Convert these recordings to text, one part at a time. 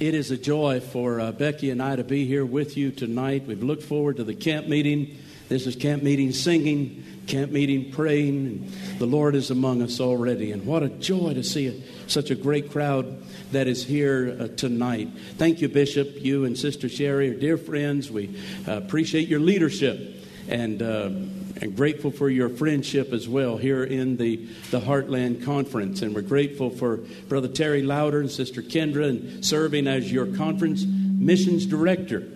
It is a joy for uh, Becky and I to be here with you tonight. We've looked forward to the camp meeting. This is camp meeting singing, camp meeting praying, the Lord is among us already. And what a joy to see a, such a great crowd that is here uh, tonight. Thank you, Bishop. You and Sister Sherry are dear friends. We uh, appreciate your leadership and uh, and grateful for your friendship as well here in the, the Heartland Conference. And we're grateful for Brother Terry Louder and Sister Kendra and serving as your conference missions director.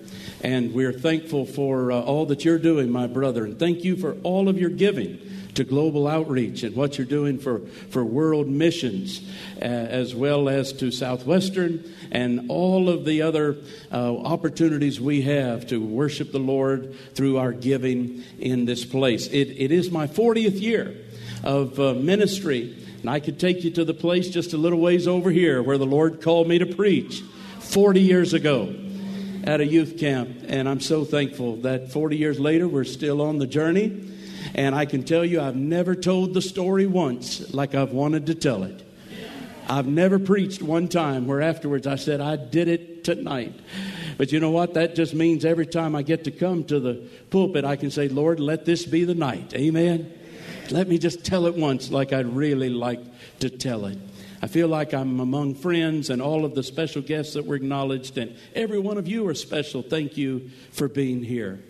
And we're thankful for uh, all that you're doing, my brother. And thank you for all of your giving to global outreach and what you're doing for, for world missions, uh, as well as to Southwestern and all of the other uh, opportunities we have to worship the Lord through our giving in this place. It, it is my 40th year of uh, ministry, and I could take you to the place just a little ways over here where the Lord called me to preach 40 years ago at a youth camp. And I'm so thankful that 40 years later, we're still on the journey. And I can tell you, I've never told the story once like I've wanted to tell it. I've never preached one time where afterwards I said, I did it tonight. But you know what? That just means every time I get to come to the pulpit, I can say, Lord, let this be the night. Amen. Let me just tell it once like I'd really like to tell it. I feel like I'm among friends and all of the special guests that were acknowledged, and every one of you are special. Thank you for being here.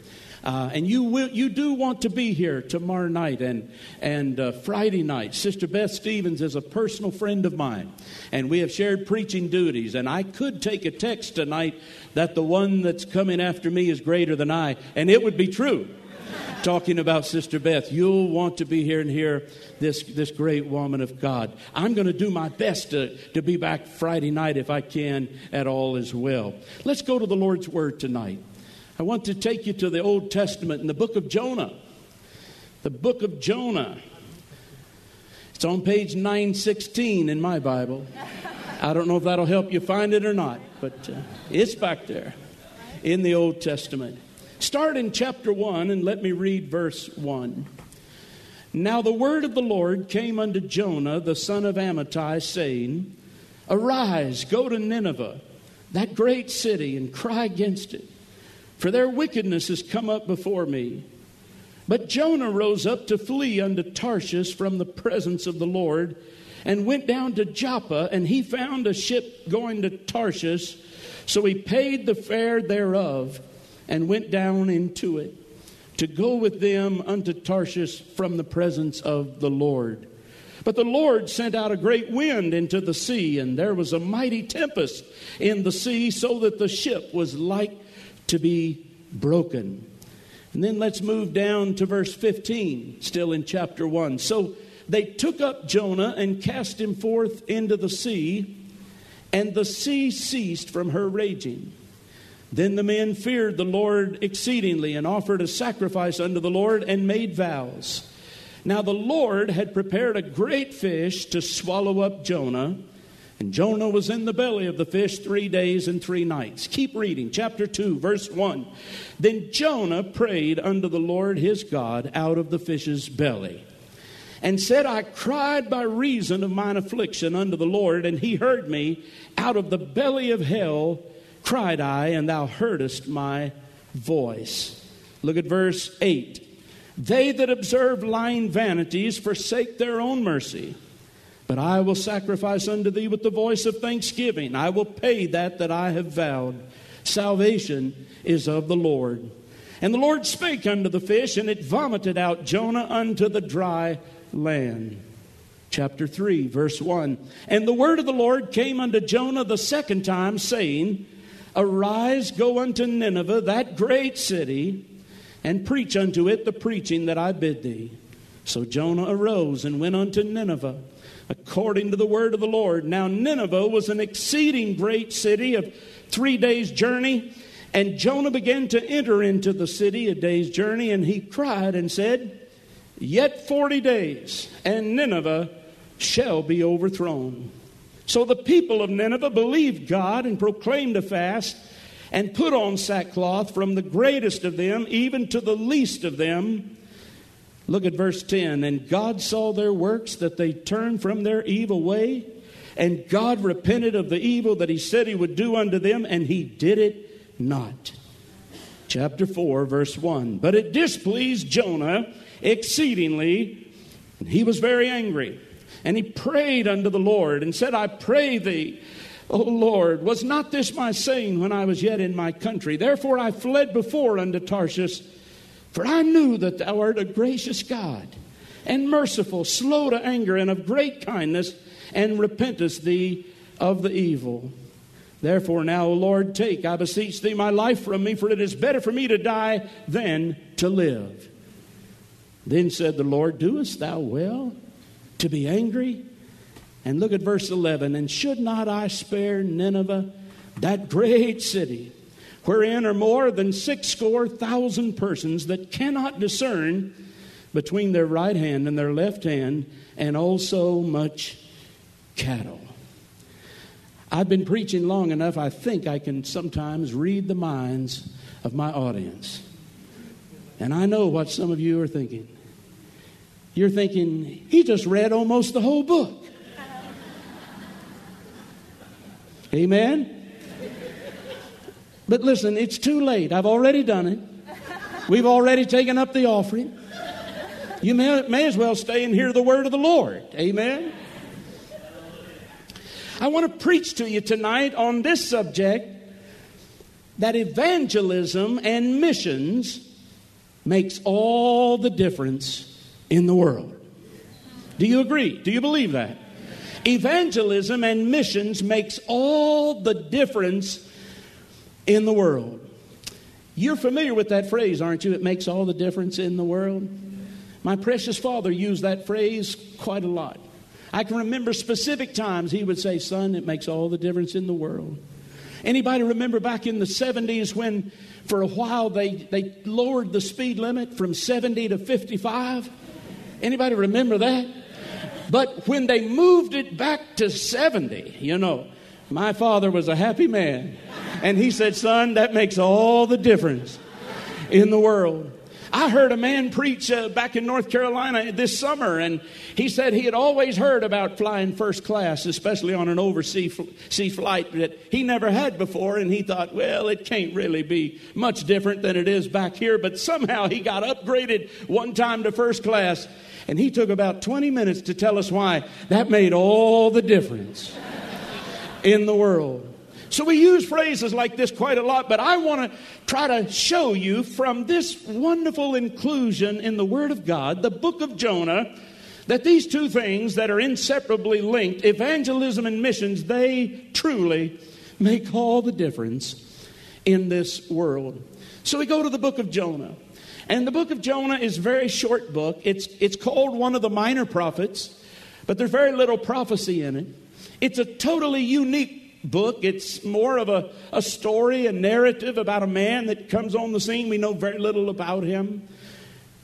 Uh, and you will, you do want to be here tomorrow night and and uh, Friday night. Sister Beth Stevens is a personal friend of mine, and we have shared preaching duties. And I could take a text tonight that the one that's coming after me is greater than I, and it would be true. Talking about Sister Beth, you'll want to be here and hear this, this great woman of God. I'm going to do my best to, to be back Friday night if I can at all as well. Let's go to the Lord's Word tonight. I want to take you to the Old Testament in the book of Jonah. The book of Jonah. It's on page 916 in my Bible. I don't know if that'll help you find it or not, but uh, it's back there in the Old Testament. Start in chapter 1 and let me read verse 1. Now the word of the Lord came unto Jonah, the son of Amittai, saying, Arise, go to Nineveh, that great city, and cry against it for their wickedness has come up before me. But Jonah rose up to flee unto Tarshish from the presence of the Lord, and went down to Joppa, and he found a ship going to Tarshish. So he paid the fare thereof, and went down into it, to go with them unto Tarshish from the presence of the Lord. But the Lord sent out a great wind into the sea, and there was a mighty tempest in the sea, so that the ship was like to be broken. And then let's move down to verse 15, still in chapter 1. So they took up Jonah and cast him forth into the sea, and the sea ceased from her raging. Then the men feared the Lord exceedingly and offered a sacrifice unto the Lord and made vows. Now the Lord had prepared a great fish to swallow up Jonah. And Jonah was in the belly of the fish three days and three nights. Keep reading, chapter 2, verse 1. Then Jonah prayed unto the Lord his God out of the fish's belly and said, I cried by reason of mine affliction unto the Lord, and he heard me. Out of the belly of hell cried I, and thou heardest my voice. Look at verse 8. They that observe lying vanities forsake their own mercy. But I will sacrifice unto thee with the voice of thanksgiving. I will pay that that I have vowed. Salvation is of the Lord. And the Lord spake unto the fish, and it vomited out Jonah unto the dry land. Chapter 3, verse 1. And the word of the Lord came unto Jonah the second time, saying, Arise, go unto Nineveh, that great city, and preach unto it the preaching that I bid thee. So Jonah arose and went unto Nineveh according to the word of the Lord. Now, Nineveh was an exceeding great city of three days' journey, and Jonah began to enter into the city a day's journey, and he cried and said, Yet forty days, and Nineveh shall be overthrown. So the people of Nineveh believed God and proclaimed a fast and put on sackcloth from the greatest of them even to the least of them. Look at verse 10. And God saw their works, that they turned from their evil way, And God repented of the evil that he said he would do unto them, and he did it not. Chapter 4, verse 1. But it displeased Jonah exceedingly, and he was very angry. And he prayed unto the Lord and said, I pray thee, O Lord, was not this my saying when I was yet in my country? Therefore I fled before unto Tarshish, for I knew that thou art a gracious God and merciful, slow to anger, and of great kindness, and repentest thee of the evil. Therefore, now, O Lord, take, I beseech thee, my life from me, for it is better for me to die than to live. Then said the Lord, Doest thou well to be angry? And look at verse 11. And should not I spare Nineveh, that great city, wherein are more than six score thousand persons that cannot discern between their right hand and their left hand, and also much cattle? I've been preaching long enough, I think I can sometimes read the minds of my audience. And I know what some of you are thinking. You're thinking, he just read almost the whole book. Amen? But listen, it's too late. I've already done it. We've already taken up the offering. You may, may as well stay and hear the word of the Lord. Amen? I want to preach to you tonight on this subject that evangelism and missions makes all the difference in the world. Do you agree? Do you believe that? Evangelism and missions makes all the difference in the world. You're familiar with that phrase, aren't you? It makes all the difference in the world. My precious father used that phrase quite a lot. I can remember specific times he would say, Son, it makes all the difference in the world. Anybody remember back in the 70s when for a while they, they lowered the speed limit from 70 to 55? Anybody remember that? But when they moved it back to 70, you know, my father was a happy man. And he said, Son, that makes all the difference in the world. I heard a man preach uh, back in North Carolina this summer, and he said he had always heard about flying first class, especially on an overseas sea flight that he never had before. And he thought, well, it can't really be much different than it is back here. But somehow he got upgraded one time to first class, and he took about 20 minutes to tell us why that made all the difference in the world. So we use phrases like this quite a lot, but I want to try to show you from this wonderful inclusion in the Word of God, the book of Jonah, that these two things that are inseparably linked, evangelism and missions, they truly make all the difference in this world. So we go to the book of Jonah. And the book of Jonah is a very short book. It's, it's called one of the minor prophets, but there's very little prophecy in it. It's a totally unique book. It's more of a, a story, a narrative about a man that comes on the scene. We know very little about him.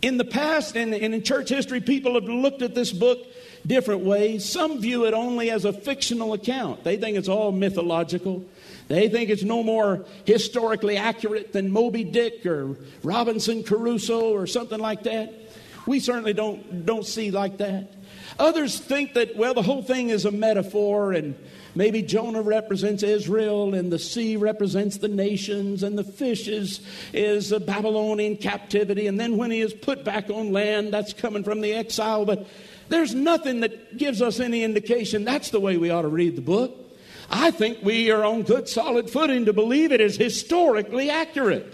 In the past and, and in church history, people have looked at this book different ways. Some view it only as a fictional account, they think it's all mythological. They think it's no more historically accurate than Moby Dick or Robinson Crusoe or something like that. We certainly don't, don't see like that. Others think that, well, the whole thing is a metaphor and Maybe Jonah represents Israel, and the sea represents the nations, and the fish is, is Babylonian captivity. And then when he is put back on land, that's coming from the exile. But there's nothing that gives us any indication that's the way we ought to read the book. I think we are on good solid footing to believe it is historically accurate.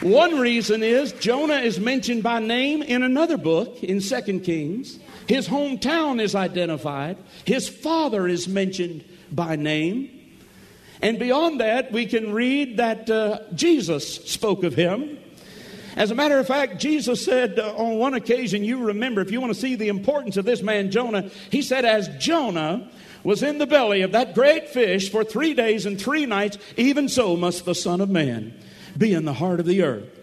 One reason is Jonah is mentioned by name in another book in Second Kings. His hometown is identified. His father is mentioned by name. And beyond that, we can read that uh, Jesus spoke of him. As a matter of fact, Jesus said uh, on one occasion, you remember, if you want to see the importance of this man Jonah, he said, As Jonah was in the belly of that great fish for three days and three nights, even so must the Son of Man be in the heart of the earth.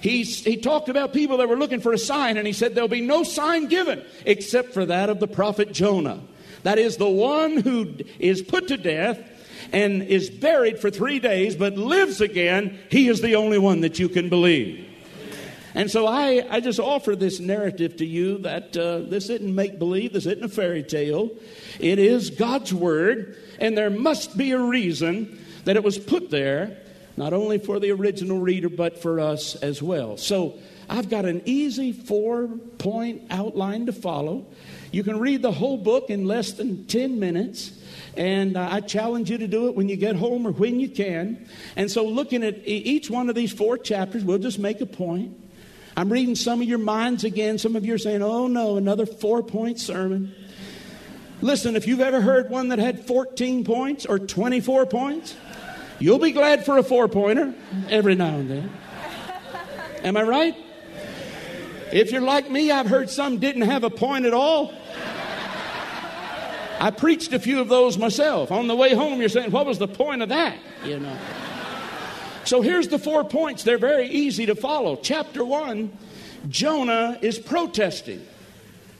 He, he talked about people that were looking for a sign, and he said, There'll be no sign given except for that of the prophet Jonah. That is the one who is put to death and is buried for three days but lives again. He is the only one that you can believe. And so I, I just offer this narrative to you that uh, this isn't make believe, this isn't a fairy tale. It is God's Word, and there must be a reason that it was put there, not only for the original reader, but for us as well. So I've got an easy four point outline to follow. You can read the whole book in less than 10 minutes. And uh, I challenge you to do it when you get home or when you can. And so, looking at each one of these four chapters, we'll just make a point. I'm reading some of your minds again. Some of you are saying, oh no, another four point sermon. Listen, if you've ever heard one that had 14 points or 24 points, you'll be glad for a four pointer every now and then. Am I right? If you're like me, I've heard some didn't have a point at all. I preached a few of those myself. On the way home, you're saying, What was the point of that? You know. So here's the four points. They're very easy to follow. Chapter one, Jonah is protesting.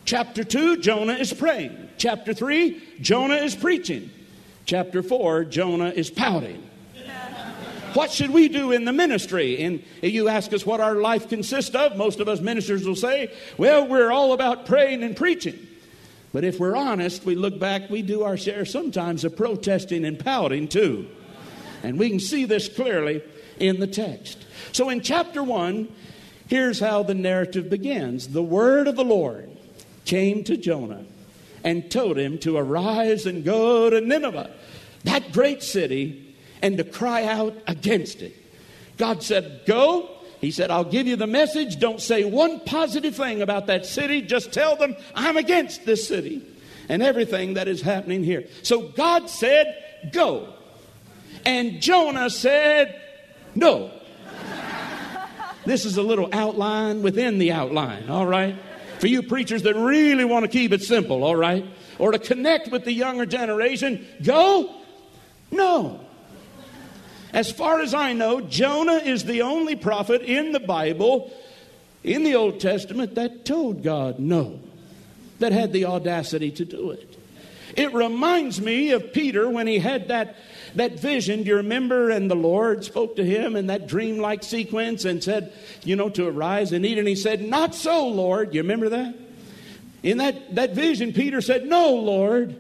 Chapter two, Jonah is praying. Chapter three, Jonah is preaching. Chapter four, Jonah is pouting. What should we do in the ministry? And you ask us what our life consists of. Most of us ministers will say, well, we're all about praying and preaching. But if we're honest, we look back, we do our share sometimes of protesting and pouting too. And we can see this clearly in the text. So in chapter 1, here's how the narrative begins The word of the Lord came to Jonah and told him to arise and go to Nineveh, that great city, and to cry out against it. God said, Go he said, I'll give you the message. Don't say one positive thing about that city. Just tell them I'm against this city and everything that is happening here. So God said, Go. And Jonah said, No. this is a little outline within the outline, all right? For you preachers that really want to keep it simple, all right? Or to connect with the younger generation, go? No. As far as I know, Jonah is the only prophet in the Bible, in the Old Testament, that told God no, that had the audacity to do it. It reminds me of Peter when he had that, that vision. Do you remember? And the Lord spoke to him in that dreamlike sequence and said, you know, to arise and eat. And he said, Not so, Lord. You remember that? In that, that vision, Peter said, No, Lord.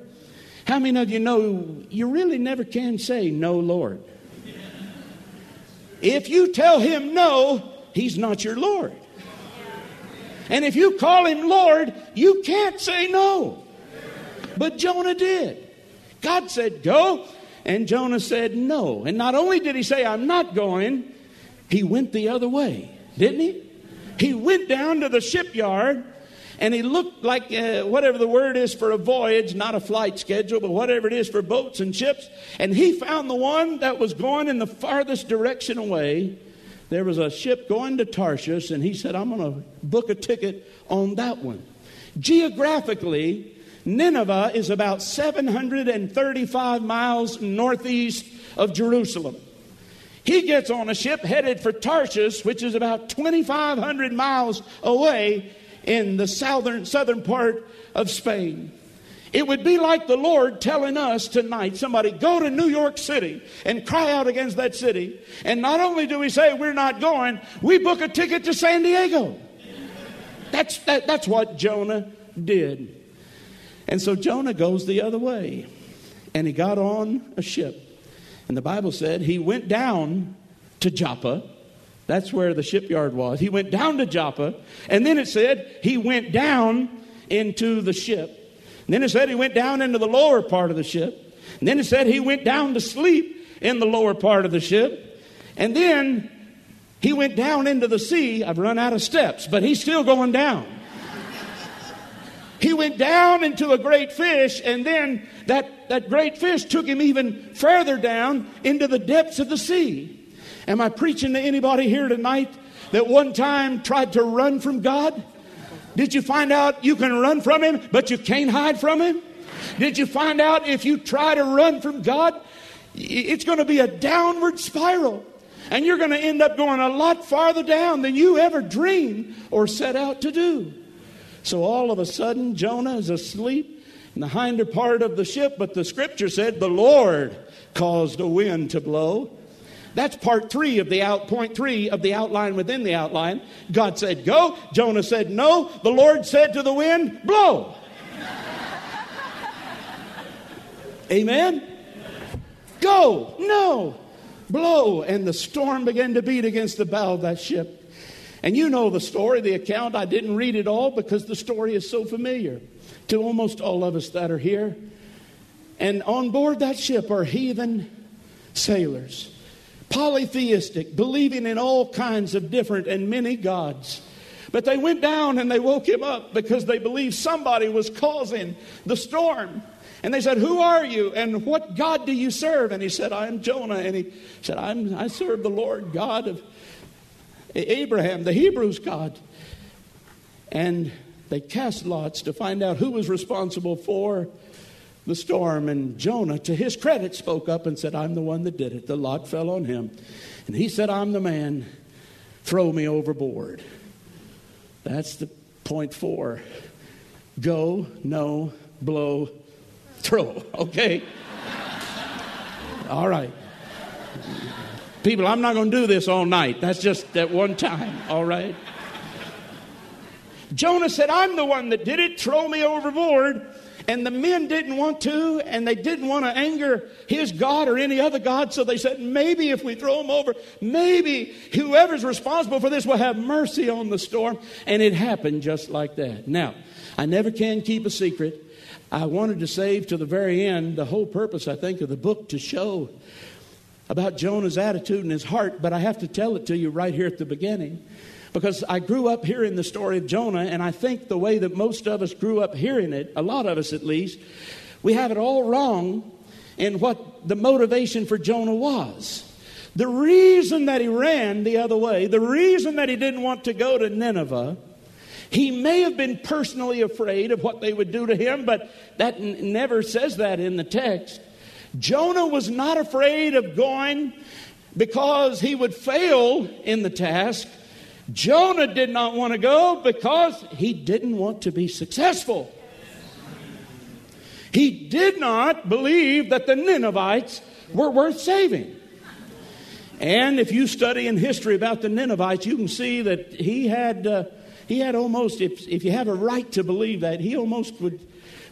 How many of you know you really never can say, No, Lord? If you tell him no, he's not your Lord. And if you call him Lord, you can't say no. But Jonah did. God said, Go. And Jonah said, No. And not only did he say, I'm not going, he went the other way, didn't he? He went down to the shipyard and he looked like uh, whatever the word is for a voyage, not a flight schedule, but whatever it is for boats and ships. And he found the one that was going in the farthest direction away. There was a ship going to Tarshish, and he said, I'm going to book a ticket on that one. Geographically, Nineveh is about 735 miles northeast of Jerusalem. He gets on a ship headed for Tarshish, which is about 2,500 miles away, in the southern, southern part of Spain. It would be like the Lord telling us tonight, somebody, go to New York City and cry out against that city. And not only do we say we're not going, we book a ticket to San Diego. That's, that, that's what Jonah did. And so Jonah goes the other way. And he got on a ship. And the Bible said he went down to Joppa that's where the shipyard was. He went down to Joppa, and then it said he went down into the ship. And then it said he went down into the lower part of the ship. And then it said he went down to sleep in the lower part of the ship. And then he went down into the sea. I've run out of steps, but he's still going down. He went down into a great fish, and then that, that great fish took him even further down into the depths of the sea. Am I preaching to anybody here tonight that one time tried to run from God? Did you find out you can run from Him, but you can't hide from Him? Did you find out if you try to run from God, it's going to be a downward spiral? And you're going to end up going a lot farther down than you ever dreamed or set out to do. So all of a sudden, Jonah is asleep in the hinder part of the ship, but the scripture said the Lord caused a wind to blow That's part three of the out, point three of the outline within the outline. God said, Go. Jonah said, No. The Lord said to the wind, Blow. Amen? Go. No. Blow. And the storm began to beat against the bow of that ship. And you know the story, the account. I didn't read it all because the story is so familiar to almost all of us that are here. And on board that ship are heathen sailors, polytheistic, believing in all kinds of different and many gods. But they went down and they woke him up because they believed somebody was causing the storm. And they said, Who are you? And what God do you serve? And he said, I am Jonah. And he said, I'm, I serve the Lord God of Abraham, the Hebrews' God. And they cast lots to find out who was responsible for the storm. And Jonah, to his credit, spoke up and said, I'm the one that did it. The lot fell on him. And he said, I'm the man. Throw me overboard. That's the point four. Go, no, blow, throw. Okay? All right. People, I'm not going to do this all night. That's just that one time. All right? Jonah said, I'm the one that did it. Throw me overboard. And the men didn't want to, and they didn't want to anger his God or any other God. So they said, maybe if we throw him over, maybe whoever's responsible for this will have mercy on the storm. And it happened just like that. Now, I never can keep a secret. I wanted to save to the very end the whole purpose, I think, of the book to show about Jonah's attitude and his heart, but I have to tell it to you right here at the beginning. Because I grew up hearing the story of Jonah, and I think the way that most of us grew up hearing it, a lot of us at least, we have it all wrong in what the motivation for Jonah was. The reason that he ran the other way, the reason that he didn't want to go to Nineveh, he may have been personally afraid of what they would do to him, but that n- never says that in the text. Jonah was not afraid of going because he would fail in the task. Jonah did not want to go because he didn't want to be successful. He did not believe that the Ninevites were worth saving. And if you study in history about the Ninevites, you can see that he had, uh, he had almost, if, if you have a right to believe that, he almost would,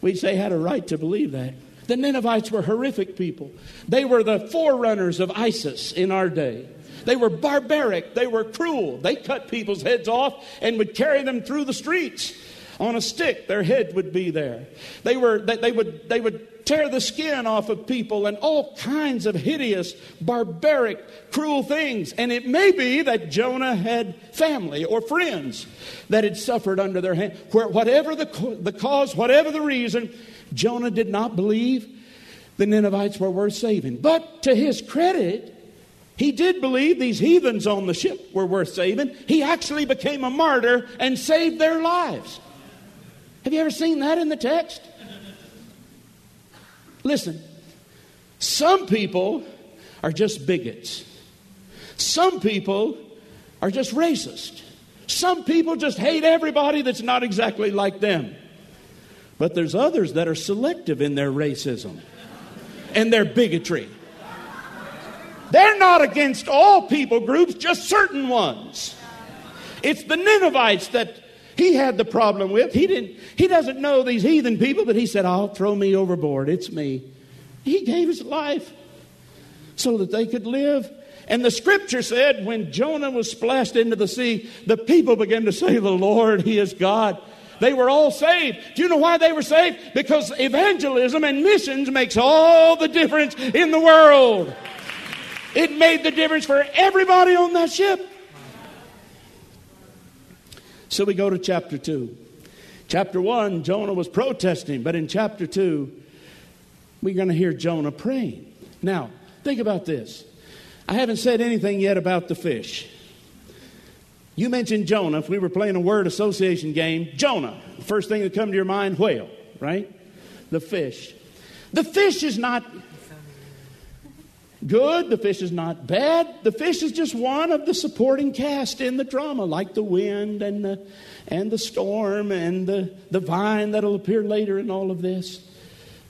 we'd say, had a right to believe that. The Ninevites were horrific people. They were the forerunners of ISIS in our day. They were barbaric. They were cruel. They cut people's heads off and would carry them through the streets on a stick. Their head would be there. They, were, they, they, would, they would tear the skin off of people and all kinds of hideous, barbaric, cruel things. And it may be that Jonah had family or friends that had suffered under their hand. Where, whatever the, the cause, whatever the reason, Jonah did not believe the Ninevites were worth saving. But to his credit, he did believe these heathens on the ship were worth saving. He actually became a martyr and saved their lives. Have you ever seen that in the text? Listen, some people are just bigots. Some people are just racist. Some people just hate everybody that's not exactly like them. But there's others that are selective in their racism and their bigotry. They're not against all people groups, just certain ones. It's the Ninevites that he had the problem with. He didn't he doesn't know these heathen people, but he said, "I'll throw me overboard. It's me." He gave his life so that they could live. And the scripture said when Jonah was splashed into the sea, the people began to say, "The Lord, he is God." They were all saved. Do you know why they were saved? Because evangelism and missions makes all the difference in the world. It made the difference for everybody on that ship. So we go to chapter 2. Chapter 1, Jonah was protesting, but in chapter 2, we're going to hear Jonah praying. Now, think about this. I haven't said anything yet about the fish. You mentioned Jonah. If we were playing a word association game, Jonah. First thing that come to your mind, whale, right? The fish. The fish is not good. The fish is not bad. The fish is just one of the supporting cast in the drama, like the wind and the, and the storm and the, the vine that'll appear later in all of this.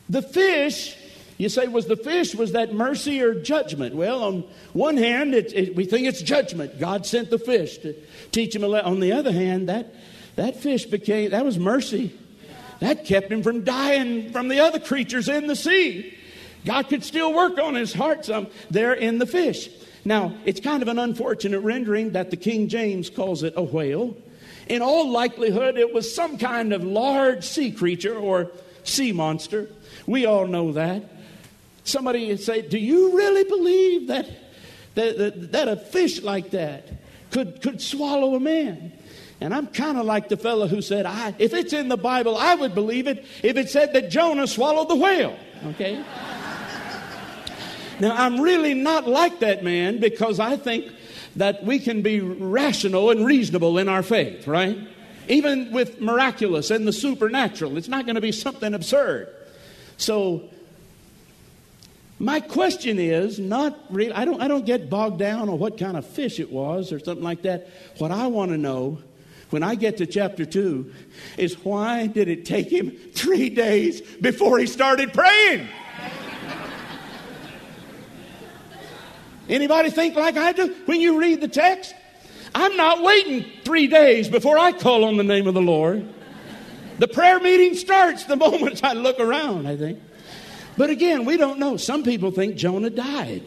The fish You say, was the fish, was that mercy or judgment? Well, on one hand, it, it, we think it's judgment. God sent the fish to teach him a lesson. On the other hand, that, that fish became, that was mercy. That kept him from dying from the other creatures in the sea. God could still work on his heart some there in the fish. Now, it's kind of an unfortunate rendering that the King James calls it a whale. In all likelihood, it was some kind of large sea creature or sea monster. We all know that. Somebody would say, Do you really believe that, that, that, that a fish like that could, could swallow a man? And I'm kind of like the fellow who said, I, If it's in the Bible, I would believe it if it said that Jonah swallowed the whale. Okay? Now, I'm really not like that man because I think that we can be rational and reasonable in our faith, right? Even with miraculous and the supernatural, it's not going to be something absurd. So my question is not really, I don't, I don't get bogged down on what kind of fish it was or something like that. What I want to know when I get to chapter 2 is why did it take him three days before he started praying? Anybody think like I do? When you read the text, I'm not waiting three days before I call on the name of the Lord. The prayer meeting starts the moment I look around, I think. But again, we don't know. Some people think Jonah died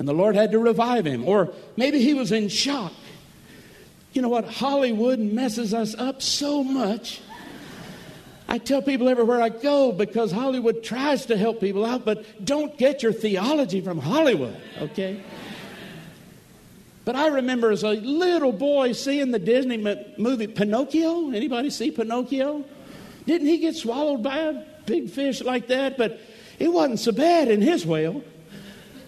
and the Lord had to revive him, or maybe he was in shock. You know what? Hollywood messes us up so much. I tell people everywhere I go because Hollywood tries to help people out, but don't get your theology from Hollywood, okay? But I remember as a little boy seeing the Disney movie Pinocchio. Anybody see Pinocchio? Didn't he get swallowed by a big fish like that? But it wasn't so bad in his whale.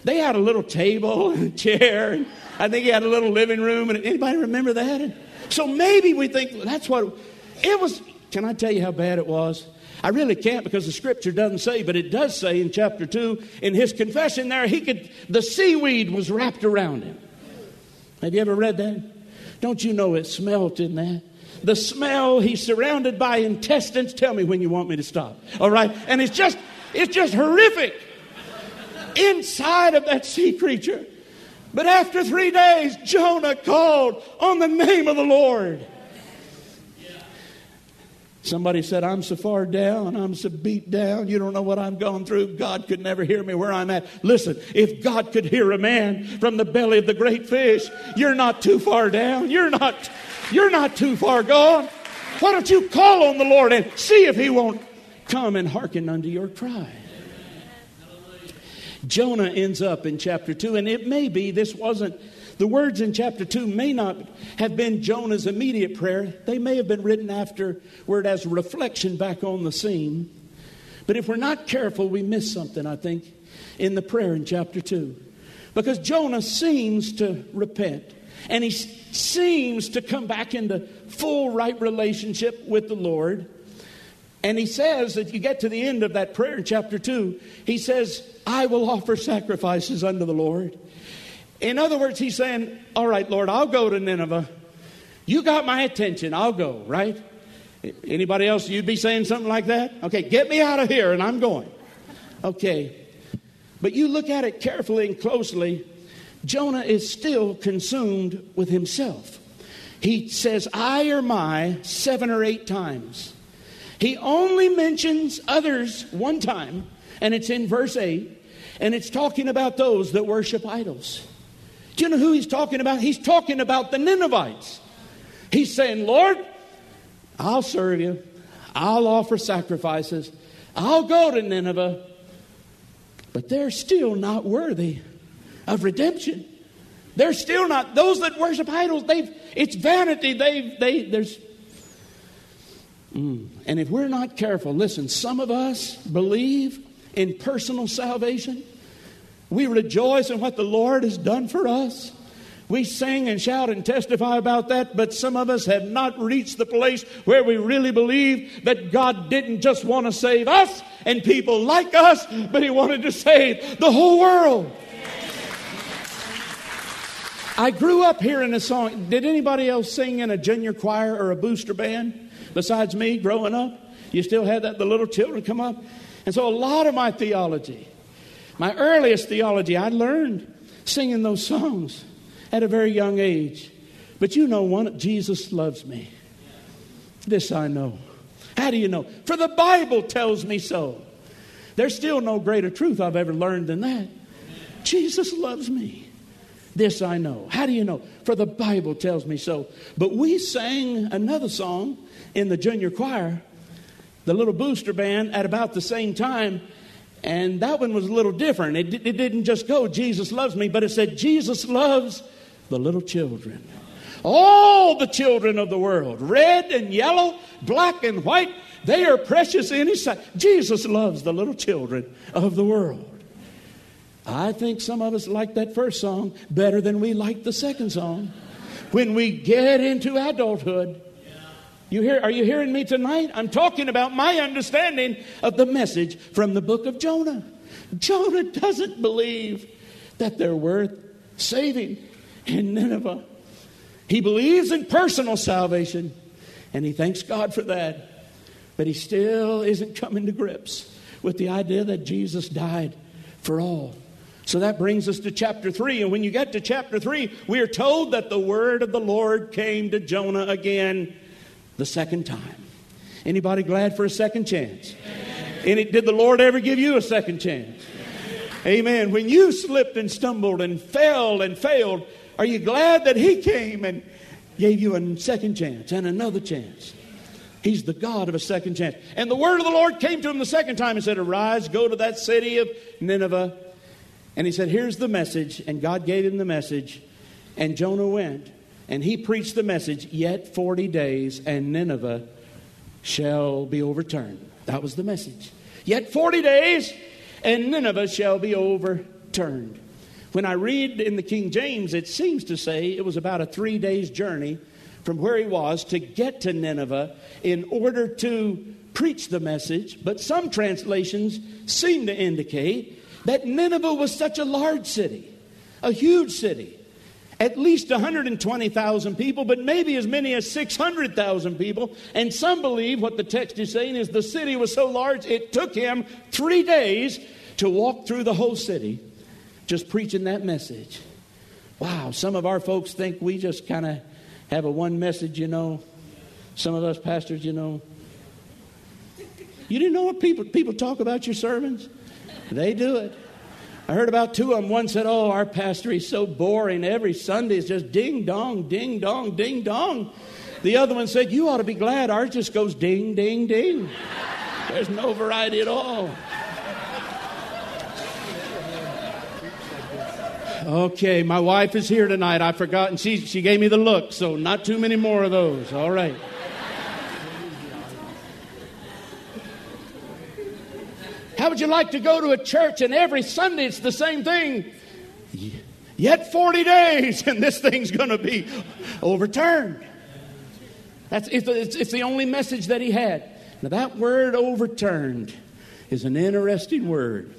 They had a little table and a chair. And I think he had a little living room. And anybody remember that? And so maybe we think that's what it was. Can I tell you how bad it was? I really can't because the scripture doesn't say, but it does say in chapter 2 in his confession there, he could the seaweed was wrapped around him. Have you ever read that? Don't you know it smelt in that? The smell, he's surrounded by intestines. Tell me when you want me to stop. All right? And it's just it's just horrific inside of that sea creature. But after three days, Jonah called on the name of the Lord. Somebody said, I'm so far down, I'm so beat down, you don't know what I'm going through. God could never hear me where I'm at. Listen, if God could hear a man from the belly of the great fish, you're not too far down. You're not, you're not too far gone. Why don't you call on the Lord and see if he won't come and hearken unto your cry. Jonah ends up in chapter 2, and it may be this wasn't, the words in chapter 2 may not have been Jonah's immediate prayer. They may have been written afterward as reflection back on the scene. But if we're not careful, we miss something, I think, in the prayer in chapter 2. Because Jonah seems to repent, and he seems to come back into full right relationship with the Lord. And he says that you get to the end of that prayer in chapter 2, he says, I will offer sacrifices unto the Lord. In other words, he's saying, All right, Lord, I'll go to Nineveh. You got my attention, I'll go, right? Anybody else, you'd be saying something like that? Okay, get me out of here and I'm going. Okay. But you look at it carefully and closely, Jonah is still consumed with himself. He says, I or my seven or eight times. He only mentions others one time, and it's in verse 8, and it's talking about those that worship idols. Do you know who he's talking about? He's talking about the Ninevites. He's saying, Lord, I'll serve you, I'll offer sacrifices, I'll go to Nineveh, but they're still not worthy of redemption. They're still not, those that worship idols, they've, it's vanity. They've, they, there's Mm. And if we're not careful, listen, some of us believe in personal salvation. We rejoice in what the Lord has done for us. We sing and shout and testify about that, but some of us have not reached the place where we really believe that God didn't just want to save us and people like us, but He wanted to save the whole world. I grew up hearing a song. Did anybody else sing in a junior choir or a booster band? besides me growing up? You still had that, the little children come up? And so a lot of my theology, my earliest theology, I learned singing those songs at a very young age. But you know one, Jesus loves me. This I know. How do you know? For the Bible tells me so. There's still no greater truth I've ever learned than that. Jesus loves me. This I know. How do you know? For the Bible tells me so. But we sang another song in the junior choir, the little booster band, at about the same time. And that one was a little different. It, it didn't just go, Jesus loves me, but it said, Jesus loves the little children. All the children of the world, red and yellow, black and white, they are precious in His sight. Jesus loves the little children of the world. I think some of us like that first song better than we like the second song. When we get into adulthood, you hear, are you hearing me tonight? I'm talking about my understanding of the message from the book of Jonah. Jonah doesn't believe that they're worth saving in Nineveh. He believes in personal salvation, and he thanks God for that. But he still isn't coming to grips with the idea that Jesus died for all. So that brings us to chapter 3. And when you get to chapter 3, we are told that the word of the Lord came to Jonah again the second time. Anybody glad for a second chance? Did the Lord ever give you a second chance? Amen. When you slipped and stumbled and fell and failed, are you glad that He came and gave you a second chance and another chance? He's the God of a second chance. And the word of the Lord came to him the second time and said, Arise, go to that city of Nineveh. And he said, Here's the message. And God gave him the message. And Jonah went and he preached the message, Yet 40 days and Nineveh shall be overturned. That was the message. Yet 40 days and Nineveh shall be overturned. When I read in the King James, it seems to say it was about a three days journey from where he was to get to Nineveh in order to preach the message. But some translations seem to indicate that Nineveh was such a large city, a huge city. At least 120,000 people, but maybe as many as 600,000 people. And some believe what the text is saying is the city was so large it took him three days to walk through the whole city just preaching that message. Wow, some of our folks think we just kind of have a one message, you know. Some of us pastors, you know. You didn't know what people people talk about your sermons? They do it. I heard about two of them. One said, Oh, our pastor, he's so boring. Every Sunday is just ding dong, ding dong, ding dong. The other one said, You ought to be glad ours just goes ding, ding, ding. There's no variety at all. Okay, my wife is here tonight. I forgot, and she, she gave me the look, so not too many more of those. All right. How would you like to go to a church and every Sunday it's the same thing? Yet 40 days and this thing's going to be overturned. That's, it's, it's, it's the only message that he had. Now, that word overturned is an interesting word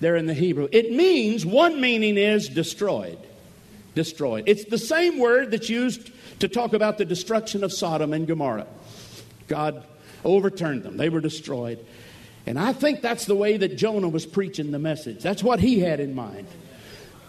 there in the Hebrew. It means, one meaning is destroyed. Destroyed. It's the same word that's used to talk about the destruction of Sodom and Gomorrah. God overturned them, they were destroyed. And I think that's the way that Jonah was preaching the message. That's what he had in mind.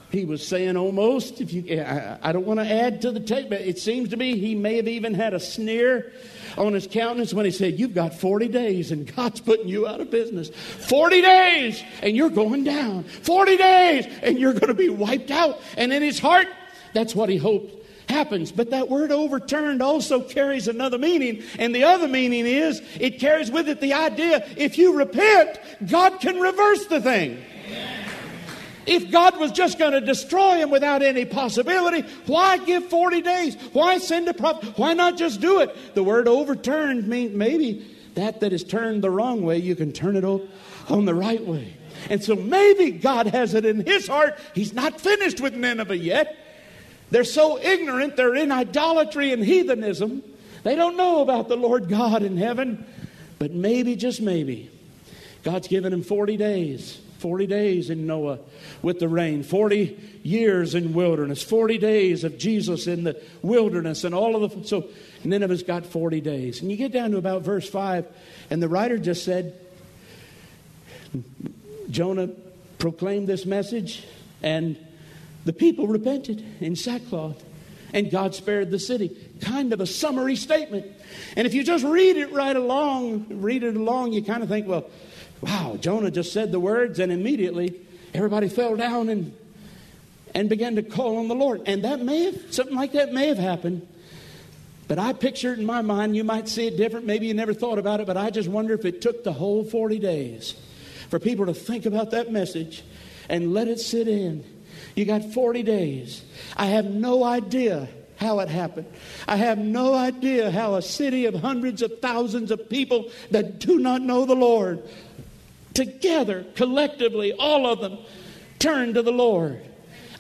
He was saying almost, if you, I, I don't want to add to the tape, but it seems to me he may have even had a sneer on his countenance when he said, You've got 40 days and God's putting you out of business. 40 days and you're going down. 40 days and you're going to be wiped out. And in his heart, that's what he hoped happens. But that word overturned also carries another meaning. And the other meaning is it carries with it the idea if you repent, God can reverse the thing. If God was just going to destroy him without any possibility, why give 40 days? Why send a prophet? Why not just do it? The word overturned means maybe that that is turned the wrong way, you can turn it on the right way. And so maybe God has it in his heart. He's not finished with Nineveh yet. They're so ignorant, they're in idolatry and heathenism. They don't know about the Lord God in heaven. But maybe, just maybe, God's given him 40 days 40 days in Noah with the rain, 40 years in wilderness, 40 days of Jesus in the wilderness, and all of the. So Nineveh's got 40 days. And you get down to about verse 5, and the writer just said, Jonah proclaimed this message, and the people repented in sackcloth, and God spared the city. Kind of a summary statement. And if you just read it right along, read it along, you kind of think, well, wow, Jonah just said the words, and immediately everybody fell down and and began to call on the Lord. And that may have, something like that may have happened. But I picture it in my mind. You might see it different. Maybe you never thought about it, but I just wonder if it took the whole 40 days for people to think about that message and let it sit in. You got 40 days. I have no idea how it happened. I have no idea how a city of hundreds of thousands of people that do not know the Lord, together, collectively, all of them, turned to the Lord.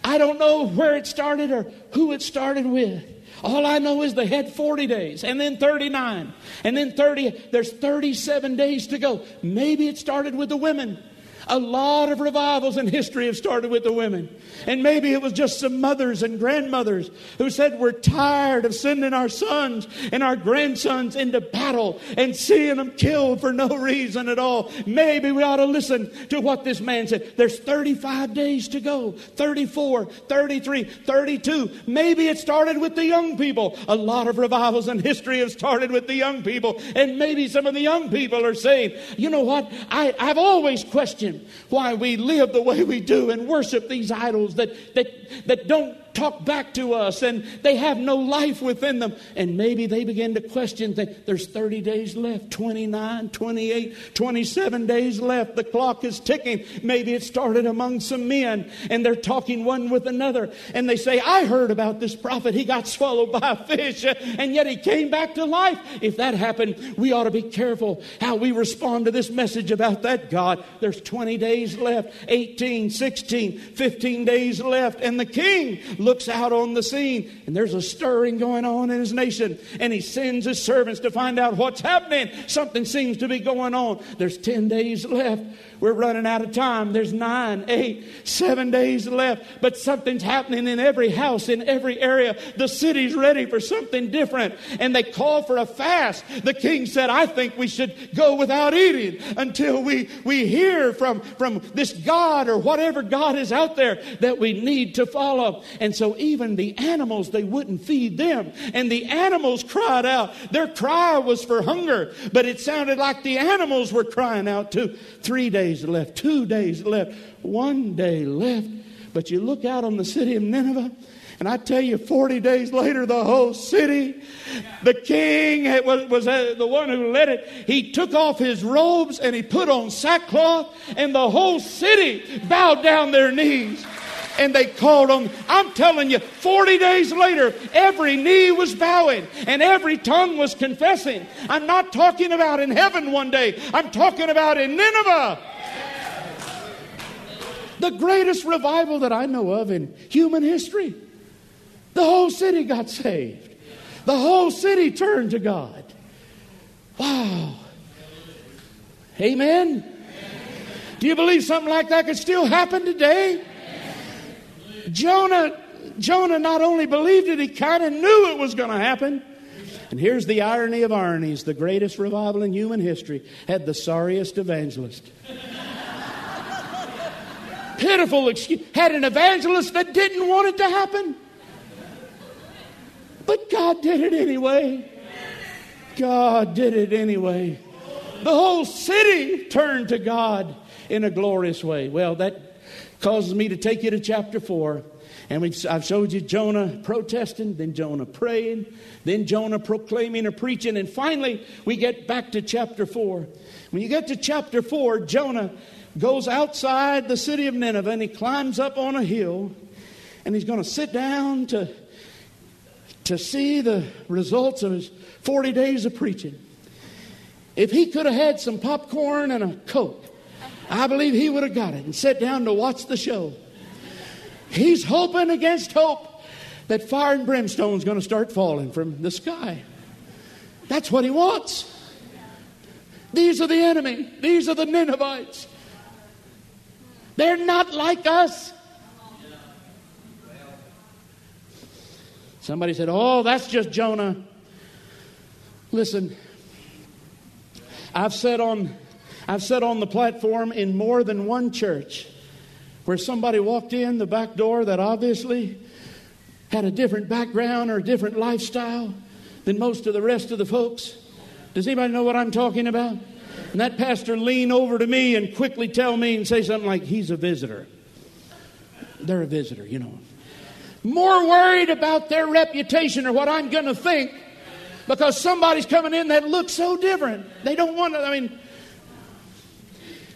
I don't know where it started or who it started with. All I know is they had 40 days and then 39 and then 30. There's 37 days to go. Maybe it started with the women. A lot of revivals in history have started with the women. And maybe it was just some mothers and grandmothers who said, We're tired of sending our sons and our grandsons into battle and seeing them killed for no reason at all. Maybe we ought to listen to what this man said. There's 35 days to go 34, 33, 32. Maybe it started with the young people. A lot of revivals in history have started with the young people. And maybe some of the young people are saying, You know what? I, I've always questioned why we live the way we do and worship these idols that, that, that don't talk back to us and they have no life within them. And maybe they begin to question that there's 30 days left, 29, 28, 27 days left. The clock is ticking. Maybe it started among some men and they're talking one with another. And they say, I heard about this prophet. He got swallowed by a fish and yet he came back to life. If that happened, we ought to be careful how we respond to this message about that God. There's 20 days left, 18, 16, 15 days left. And the king looks out on the scene and there's a stirring going on in his nation and he sends his servants to find out what's happening. Something seems to be going on. There's 10 days left. We're running out of time. There's nine, eight, seven days left. But something's happening in every house, in every area. The city's ready for something different. And they call for a fast. The king said, I think we should go without eating until we, we hear from, from this God or whatever God is out there that we need to follow. And so even the animals, they wouldn't feed them. And the animals cried out. Their cry was for hunger, but it sounded like the animals were crying out too. Three days days left, two days left, one day left. But you look out on the city of Nineveh, and I tell you, 40 days later, the whole city, the king was, was uh, the one who led it. He took off his robes and he put on sackcloth, and the whole city bowed down their knees and they called on. I'm telling you, 40 days later, every knee was bowing and every tongue was confessing. I'm not talking about in heaven one day, I'm talking about in Nineveh. The greatest revival that I know of in human history. The whole city got saved. The whole city turned to God. Wow. Amen. Do you believe something like that could still happen today? Jonah, Jonah not only believed it, he kind of knew it was going to happen. And here's the irony of ironies the greatest revival in human history had the sorriest evangelist. Pitiful excuse. Had an evangelist that didn't want it to happen. But God did it anyway. God did it anyway. The whole city turned to God in a glorious way. Well, that causes me to take you to chapter 4. And I've showed you Jonah protesting, then Jonah praying, then Jonah proclaiming or preaching, and finally we get back to chapter 4. When you get to chapter 4, Jonah goes outside the city of Nineveh and he climbs up on a hill and he's going to sit down to, to see the results of his 40 days of preaching. If he could have had some popcorn and a Coke, I believe he would have got it and sat down to watch the show. He's hoping against hope that fire and brimstone is going to start falling from the sky. That's what he wants. These are the enemy. These are the Ninevites. They're not like us. Somebody said, Oh, that's just Jonah. Listen, I've said on I've sat on the platform in more than one church where somebody walked in the back door that obviously had a different background or a different lifestyle than most of the rest of the folks. Does anybody know what I'm talking about? And that pastor lean over to me and quickly tell me and say something like, he's a visitor. They're a visitor, you know. More worried about their reputation or what I'm going to think because somebody's coming in that looks so different. They don't want to, I mean,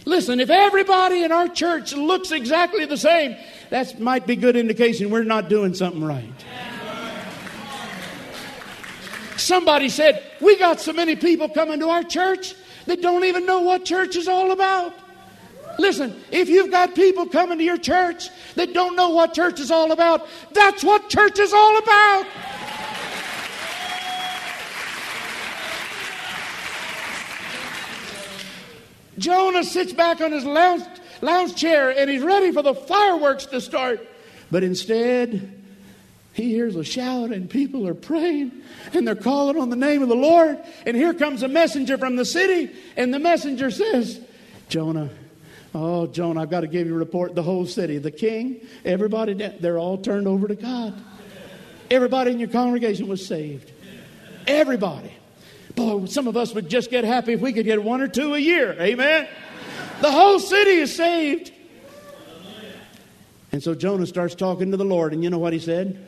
listen, if everybody in our church looks exactly the same, that might be good indication we're not doing something right. Somebody said, We got so many people coming to our church that don't even know what church is all about. Listen, if you've got people coming to your church that don't know what church is all about, that's what church is all about. Jonah sits back on his lounge, lounge chair and he's ready for the fireworks to start. But instead, he hears a shout and people are praying and they're calling on the name of the Lord. And here comes a messenger from the city, and the messenger says, Jonah, oh, Jonah, I've got to give you a report. The whole city, the king, everybody, they're all turned over to God. Everybody in your congregation was saved. Everybody. Some of us would just get happy if we could get one or two a year. Amen. The whole city is saved. And so Jonah starts talking to the Lord, and you know what he said?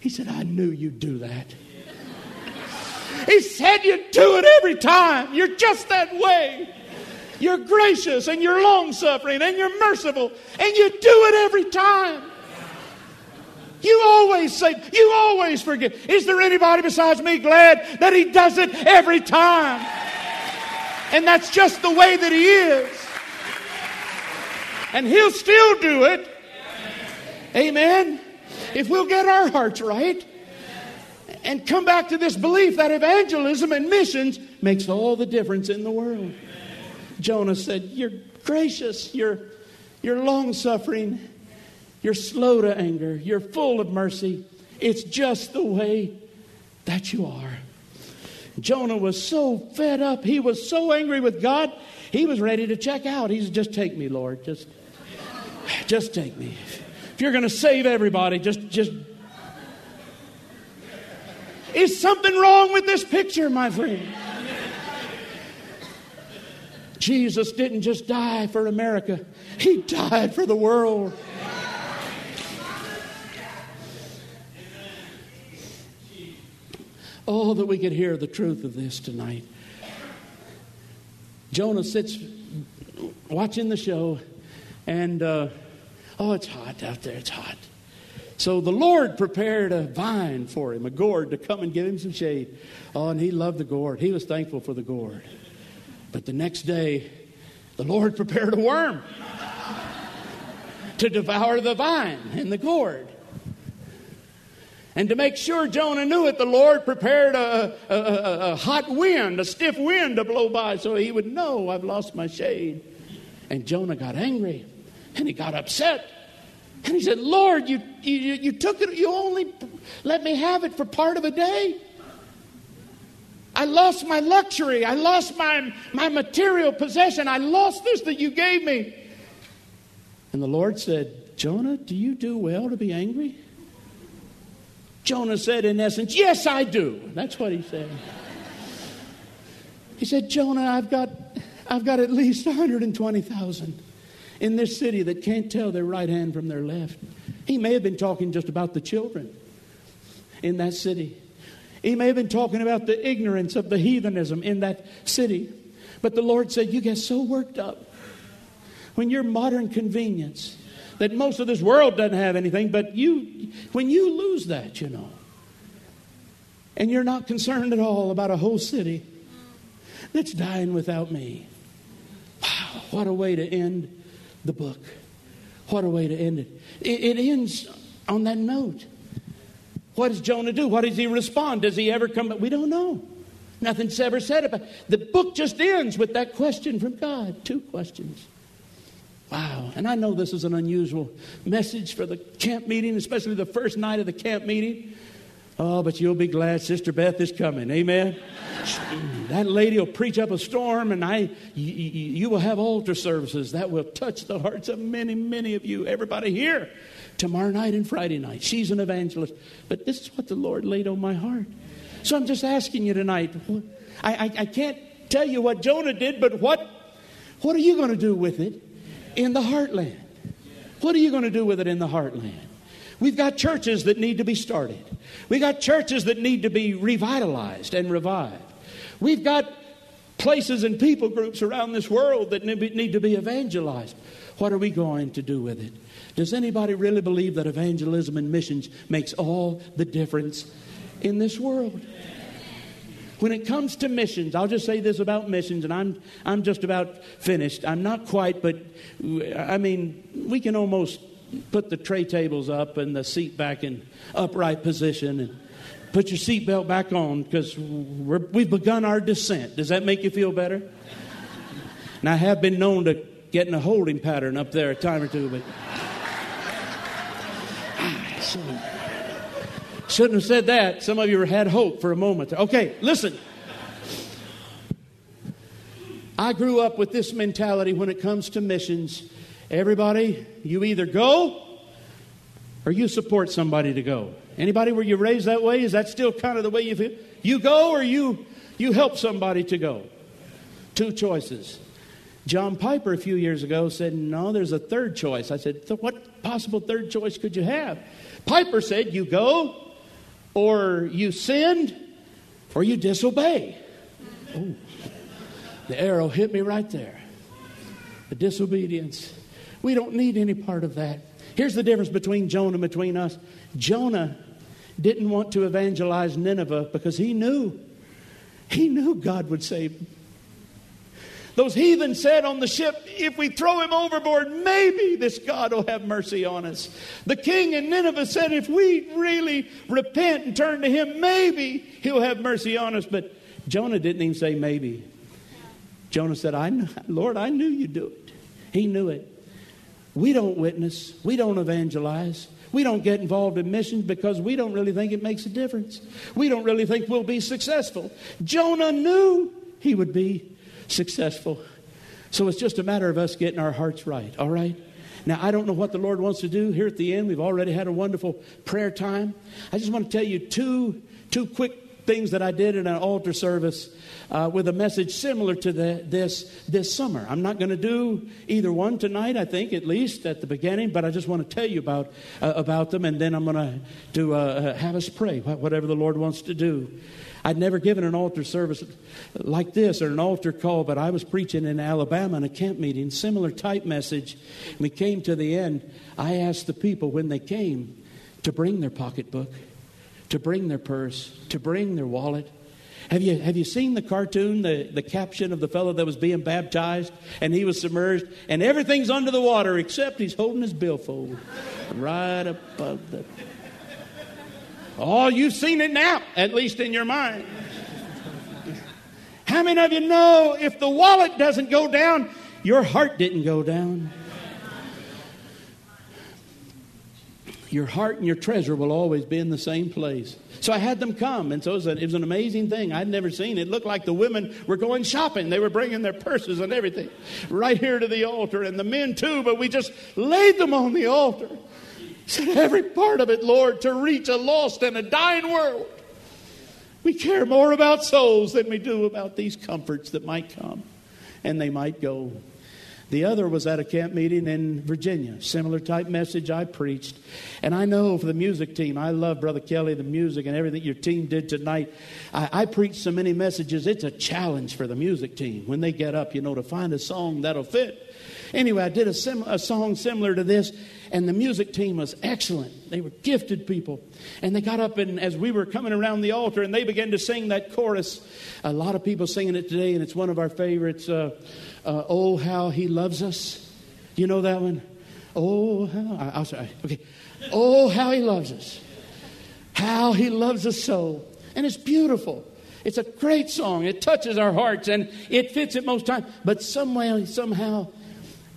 He said, I knew you'd do that. He said you'd do it every time. You're just that way. You're gracious and you're long suffering and you're merciful and you do it every time. You always say, you always forgive. Is there anybody besides me glad that he does it every time? And that's just the way that he is. And he'll still do it. Amen. If we'll get our hearts right and come back to this belief that evangelism and missions makes all the difference in the world. Jonah said, You're gracious, you're, you're long suffering, you're slow to anger, you're full of mercy. It's just the way that you are. Jonah was so fed up. He was so angry with God. He was ready to check out. He said, Just take me, Lord. Just, just take me. If you're going to save everybody, just, just. Is something wrong with this picture, my friend? Jesus didn't just die for America, He died for the world. Oh, that we could hear the truth of this tonight. Jonah sits watching the show, and uh, Oh, it's hot out there. It's hot. So the Lord prepared a vine for him, a gourd, to come and give him some shade. Oh, and he loved the gourd. He was thankful for the gourd. But the next day, the Lord prepared a worm to devour the vine and the gourd. And to make sure Jonah knew it, the Lord prepared a, a, a, a, hot wind, a stiff wind to blow by so he would know I've lost my shade. And Jonah got angry. And he got upset. And he said, Lord, you, you, you took it, you only let me have it for part of a day. I lost my luxury. I lost my, my material possession. I lost this that you gave me. And the Lord said, Jonah, do you do well to be angry? Jonah said, in essence, Yes, I do. That's what he said. He said, Jonah, I've got, I've got at least 120,000 in this city that can't tell their right hand from their left. He may have been talking just about the children in that city. He may have been talking about the ignorance of the heathenism in that city. But the Lord said, You get so worked up when your modern convenience, that most of this world doesn't have anything, but you, when you lose that, you know, and you're not concerned at all about a whole city that's dying without me. Wow, what a way to end the book. What a way to end it. It, it ends on that note. What does Jonah do? What does he respond? Does he ever come? Back? We don't know. Nothing's ever said about it. The book just ends with that question from God. Two questions. Wow. And I know this is an unusual message for the camp meeting, especially the first night of the camp meeting. Oh, but you'll be glad Sister Beth is coming. Amen. that lady will preach up a storm, and I, you, you will have altar services that will touch the hearts of many, many of you. Everybody here tomorrow night and Friday night. She's an evangelist. But this is what the Lord laid on my heart. So I'm just asking you tonight. I, I, I can't tell you what Jonah did, but what, what are you going to do with it in the heartland? What are you going to do with it in the heartland? We've got churches that need to be started. We've got churches that need to be revitalized and revived. We've got places and people groups around this world that need to be evangelized. What are we going to do with it? Does anybody really believe that evangelism and missions makes all the difference in this world? When it comes to missions, I'll just say this about missions, and I'm, I'm just about finished. I'm not quite, but I mean, we can almost put the tray tables up and the seat back in upright position and put your seatbelt back on because we've begun our descent. Does that make you feel better? And I have been known to get in a holding pattern up there a time or two, but. Ah, Shouldn't have said that. Some of you had hope for a moment. Okay, listen. I grew up with this mentality when it comes to missions. Everybody, you either go or you support somebody to go. Anybody were you raised that way? Is that still kind of the way you feel? You go or you you help somebody to go. Two choices. John Piper a few years ago said, "No, there's a third choice." I said, "What possible third choice could you have?" Piper said, "You go or you sinned, or you disobey. The arrow hit me right there. The disobedience. We don't need any part of that. Here's the difference between Jonah and between us. Jonah didn't want to evangelize Nineveh because he knew, he knew God would save him. Those heathen said on the ship, if we throw him overboard, maybe this God will have mercy on us. The king in Nineveh said, if we really repent and turn to him, maybe he'll have mercy on us. But Jonah didn't even say maybe. Jonah said, I know, Lord, I knew you'd do it. He knew it. We don't witness, we don't evangelize. We don't get involved in missions because we don't really think it makes a difference. We don't really think we'll be successful. Jonah knew he would be successful. So it's just a matter of us getting our hearts right, all right? Now, I don't know what the Lord wants to do here at the end. We've already had a wonderful prayer time. I just want to tell you two, two quick things that I did in an altar service uh, with a message similar to the, this this summer. I'm not going to do either one tonight. I think at least at the beginning, but I just want to tell you about uh, about them, and then I'm going to do uh, uh, have us pray whatever the Lord wants to do. I'd never given an altar service like this or an altar call, but I was preaching in Alabama in a camp meeting, similar type message. We came to the end. I asked the people when they came to bring their pocketbook, to bring their purse, to bring their wallet. Have you, have you seen the cartoon, the, the caption of the fellow that was being baptized and he was submerged and everything's under the water except he's holding his billfold right above the Oh, you've seen it now, at least in your mind. How many of you know if the wallet doesn't go down, your heart didn't go down? Your heart and your treasure will always be in the same place. So I had them come, and so it was, an, it was an amazing thing. I'd never seen it. it. Looked like the women were going shopping. They were bringing their purses and everything right here to the altar, and the men too, but we just laid them on the altar said, Every part of it, Lord, to reach a lost and a dying world. We care more about souls than we do about these comforts that might come and they might go. The other was at a camp meeting in Virginia, similar type message I preached. And I know for the music team, I love Brother Kelly, the music, and everything your team did tonight. I, I preached so many messages, it's a challenge for the music team when they get up, you know, to find a song that'll fit. Anyway, I did a, sim- a song similar to this, and the music team was excellent. They were gifted people. And they got up, and as we were coming around the altar, and they began to sing that chorus. A lot of people singing it today, and it's one of our favorites. Uh, uh, oh, how he loves us. You know that one? Oh, how. I, will sorry. Okay. Oh, how he loves us. How he loves us so. And it's beautiful. It's a great song. It touches our hearts and it fits at most times. But some way, somehow,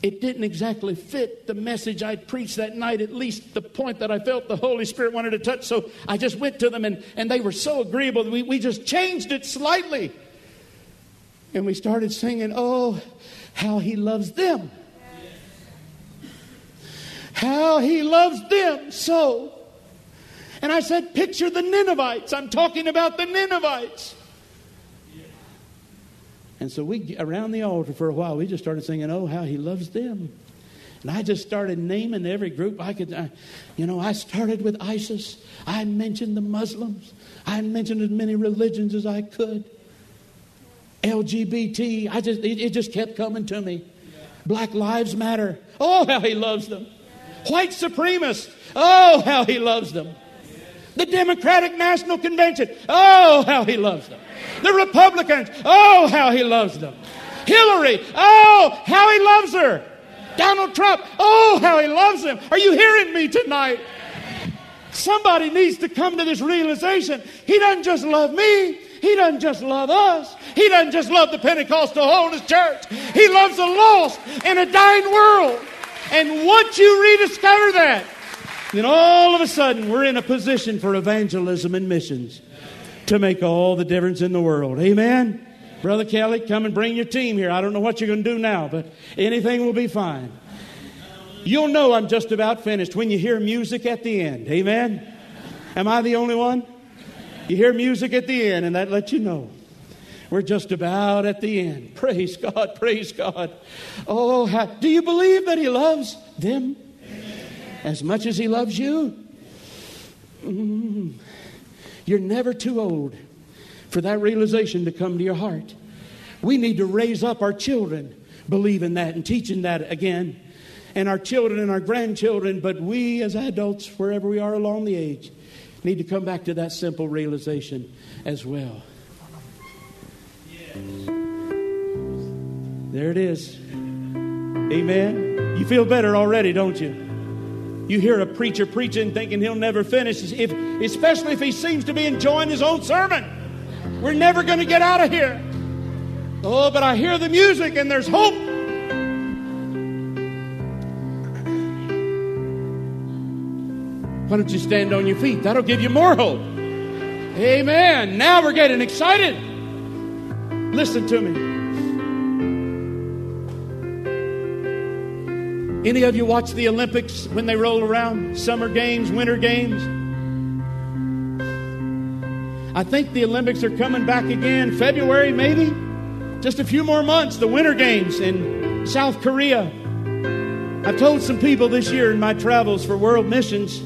it didn't exactly fit the message I'd preached that night, at least the point that I felt the Holy Spirit wanted to touch. So I just went to them and, and they were so agreeable. We, we just changed it slightly. And we started singing, Oh, how he loves them. How he loves them so. And I said, Picture the Ninevites. I'm talking about the Ninevites. And so we, around the altar for a while, we just started singing, Oh, how he loves them. And I just started naming every group I could. I, you know, I started with ISIS. I mentioned the Muslims. I mentioned as many religions as I could. LGBT. I just, it, it just kept coming to me. Black Lives Matter. Oh, how he loves them. White supremacists. Oh, how he loves them. The Democratic National Convention. Oh, how he loves them. The Republicans, oh, how he loves them. Hillary, oh, how he loves her. Donald Trump, oh, how he loves him. Are you hearing me tonight? Somebody needs to come to this realization. He doesn't just love me, he doesn't just love us. He doesn't just love the Pentecostal Holiness Church. He loves the lost in a dying world. And once you rediscover that, then all of a sudden we're in a position for evangelism and missions to make all the difference in the world. Amen? Brother Kelly, come and bring your team here. I don't know what you're going to do now, but anything will be fine. You'll know I'm just about finished when you hear music at the end. Amen? Am I the only one? You hear music at the end, and that lets you know. We're just about at the end. Praise God, praise God. Oh, how, do you believe that He loves them as much as He loves you? Mm. You're never too old for that realization to come to your heart. We need to raise up our children believing that and teaching that again, and our children and our grandchildren, but we as adults, wherever we are along the age, need to come back to that simple realization as well. There it is. Amen. You feel better already, don't you? You hear a preacher preaching thinking he'll never finish, if, especially if he seems to be enjoying his own sermon. We're never going to get out of here. Oh, but I hear the music and there's hope. Why don't you stand on your feet? That'll give you more hope. Amen. Now we're getting excited. Listen to me. Any of you watch the Olympics when they roll around? Summer games, winter games? I think the Olympics are coming back again, February maybe. Just a few more months, the winter games in South Korea. I've told some people this year in my travels for world missions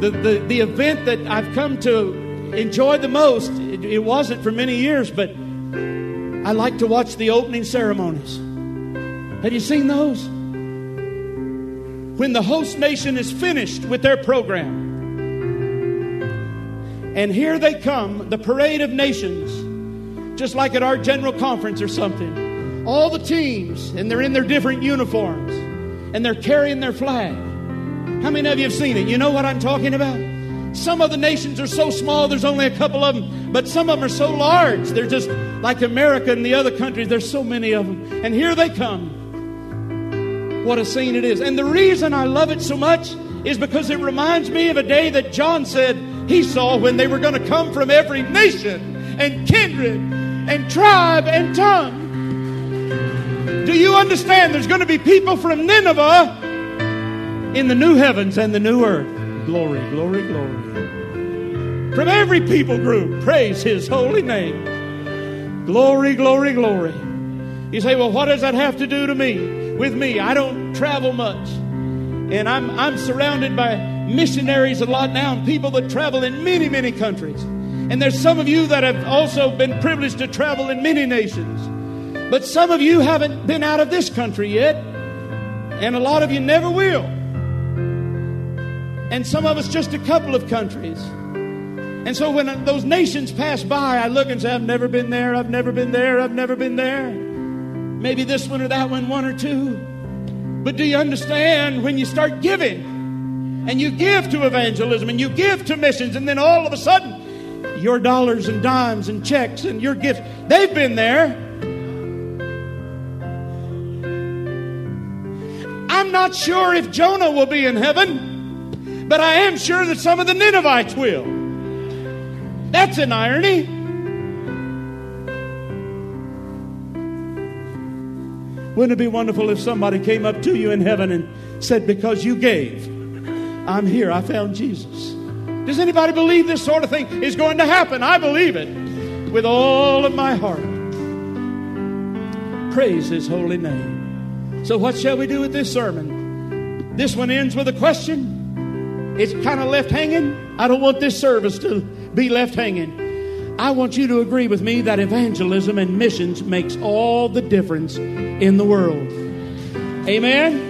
the, the, the event that I've come to enjoy the most, it, it wasn't for many years, but I like to watch the opening ceremonies. Have you seen those? When the host nation is finished with their program. And here they come, the parade of nations, just like at our general conference or something. All the teams, and they're in their different uniforms, and they're carrying their flag. How many of you have seen it? You know what I'm talking about? Some of the nations are so small, there's only a couple of them, but some of them are so large. They're just like America and the other countries, there's so many of them. And here they come what a scene it is. And the reason I love it so much is because it reminds me of a day that John said he saw when they were going to come from every nation and kindred and tribe and tongue. Do you understand? There's going to be people from Nineveh in the new heavens and the new earth. Glory, glory, glory. From every people group, praise his holy name. Glory, glory, glory. You say, well, what does that have to do to me? With me. I don't travel much. And I'm, I'm surrounded by missionaries a lot now and people that travel in many, many countries. And there's some of you that have also been privileged to travel in many nations. But some of you haven't been out of this country yet. And a lot of you never will. And some of us just a couple of countries. And so when those nations pass by, I look and say, I've never been there, I've never been there, I've never been there. Maybe this one or that one, one or two. But do you understand when you start giving and you give to evangelism and you give to missions, and then all of a sudden, your dollars and dimes and checks and your gifts, they've been there. I'm not sure if Jonah will be in heaven, but I am sure that some of the Ninevites will. That's an irony. Wouldn't it be wonderful if somebody came up to you in heaven and said, Because you gave, I'm here. I found Jesus. Does anybody believe this sort of thing is going to happen? I believe it with all of my heart. Praise his holy name. So, what shall we do with this sermon? This one ends with a question. It's kind of left hanging. I don't want this service to be left hanging. I want you to agree with me that evangelism and missions makes all the difference in the world. Amen.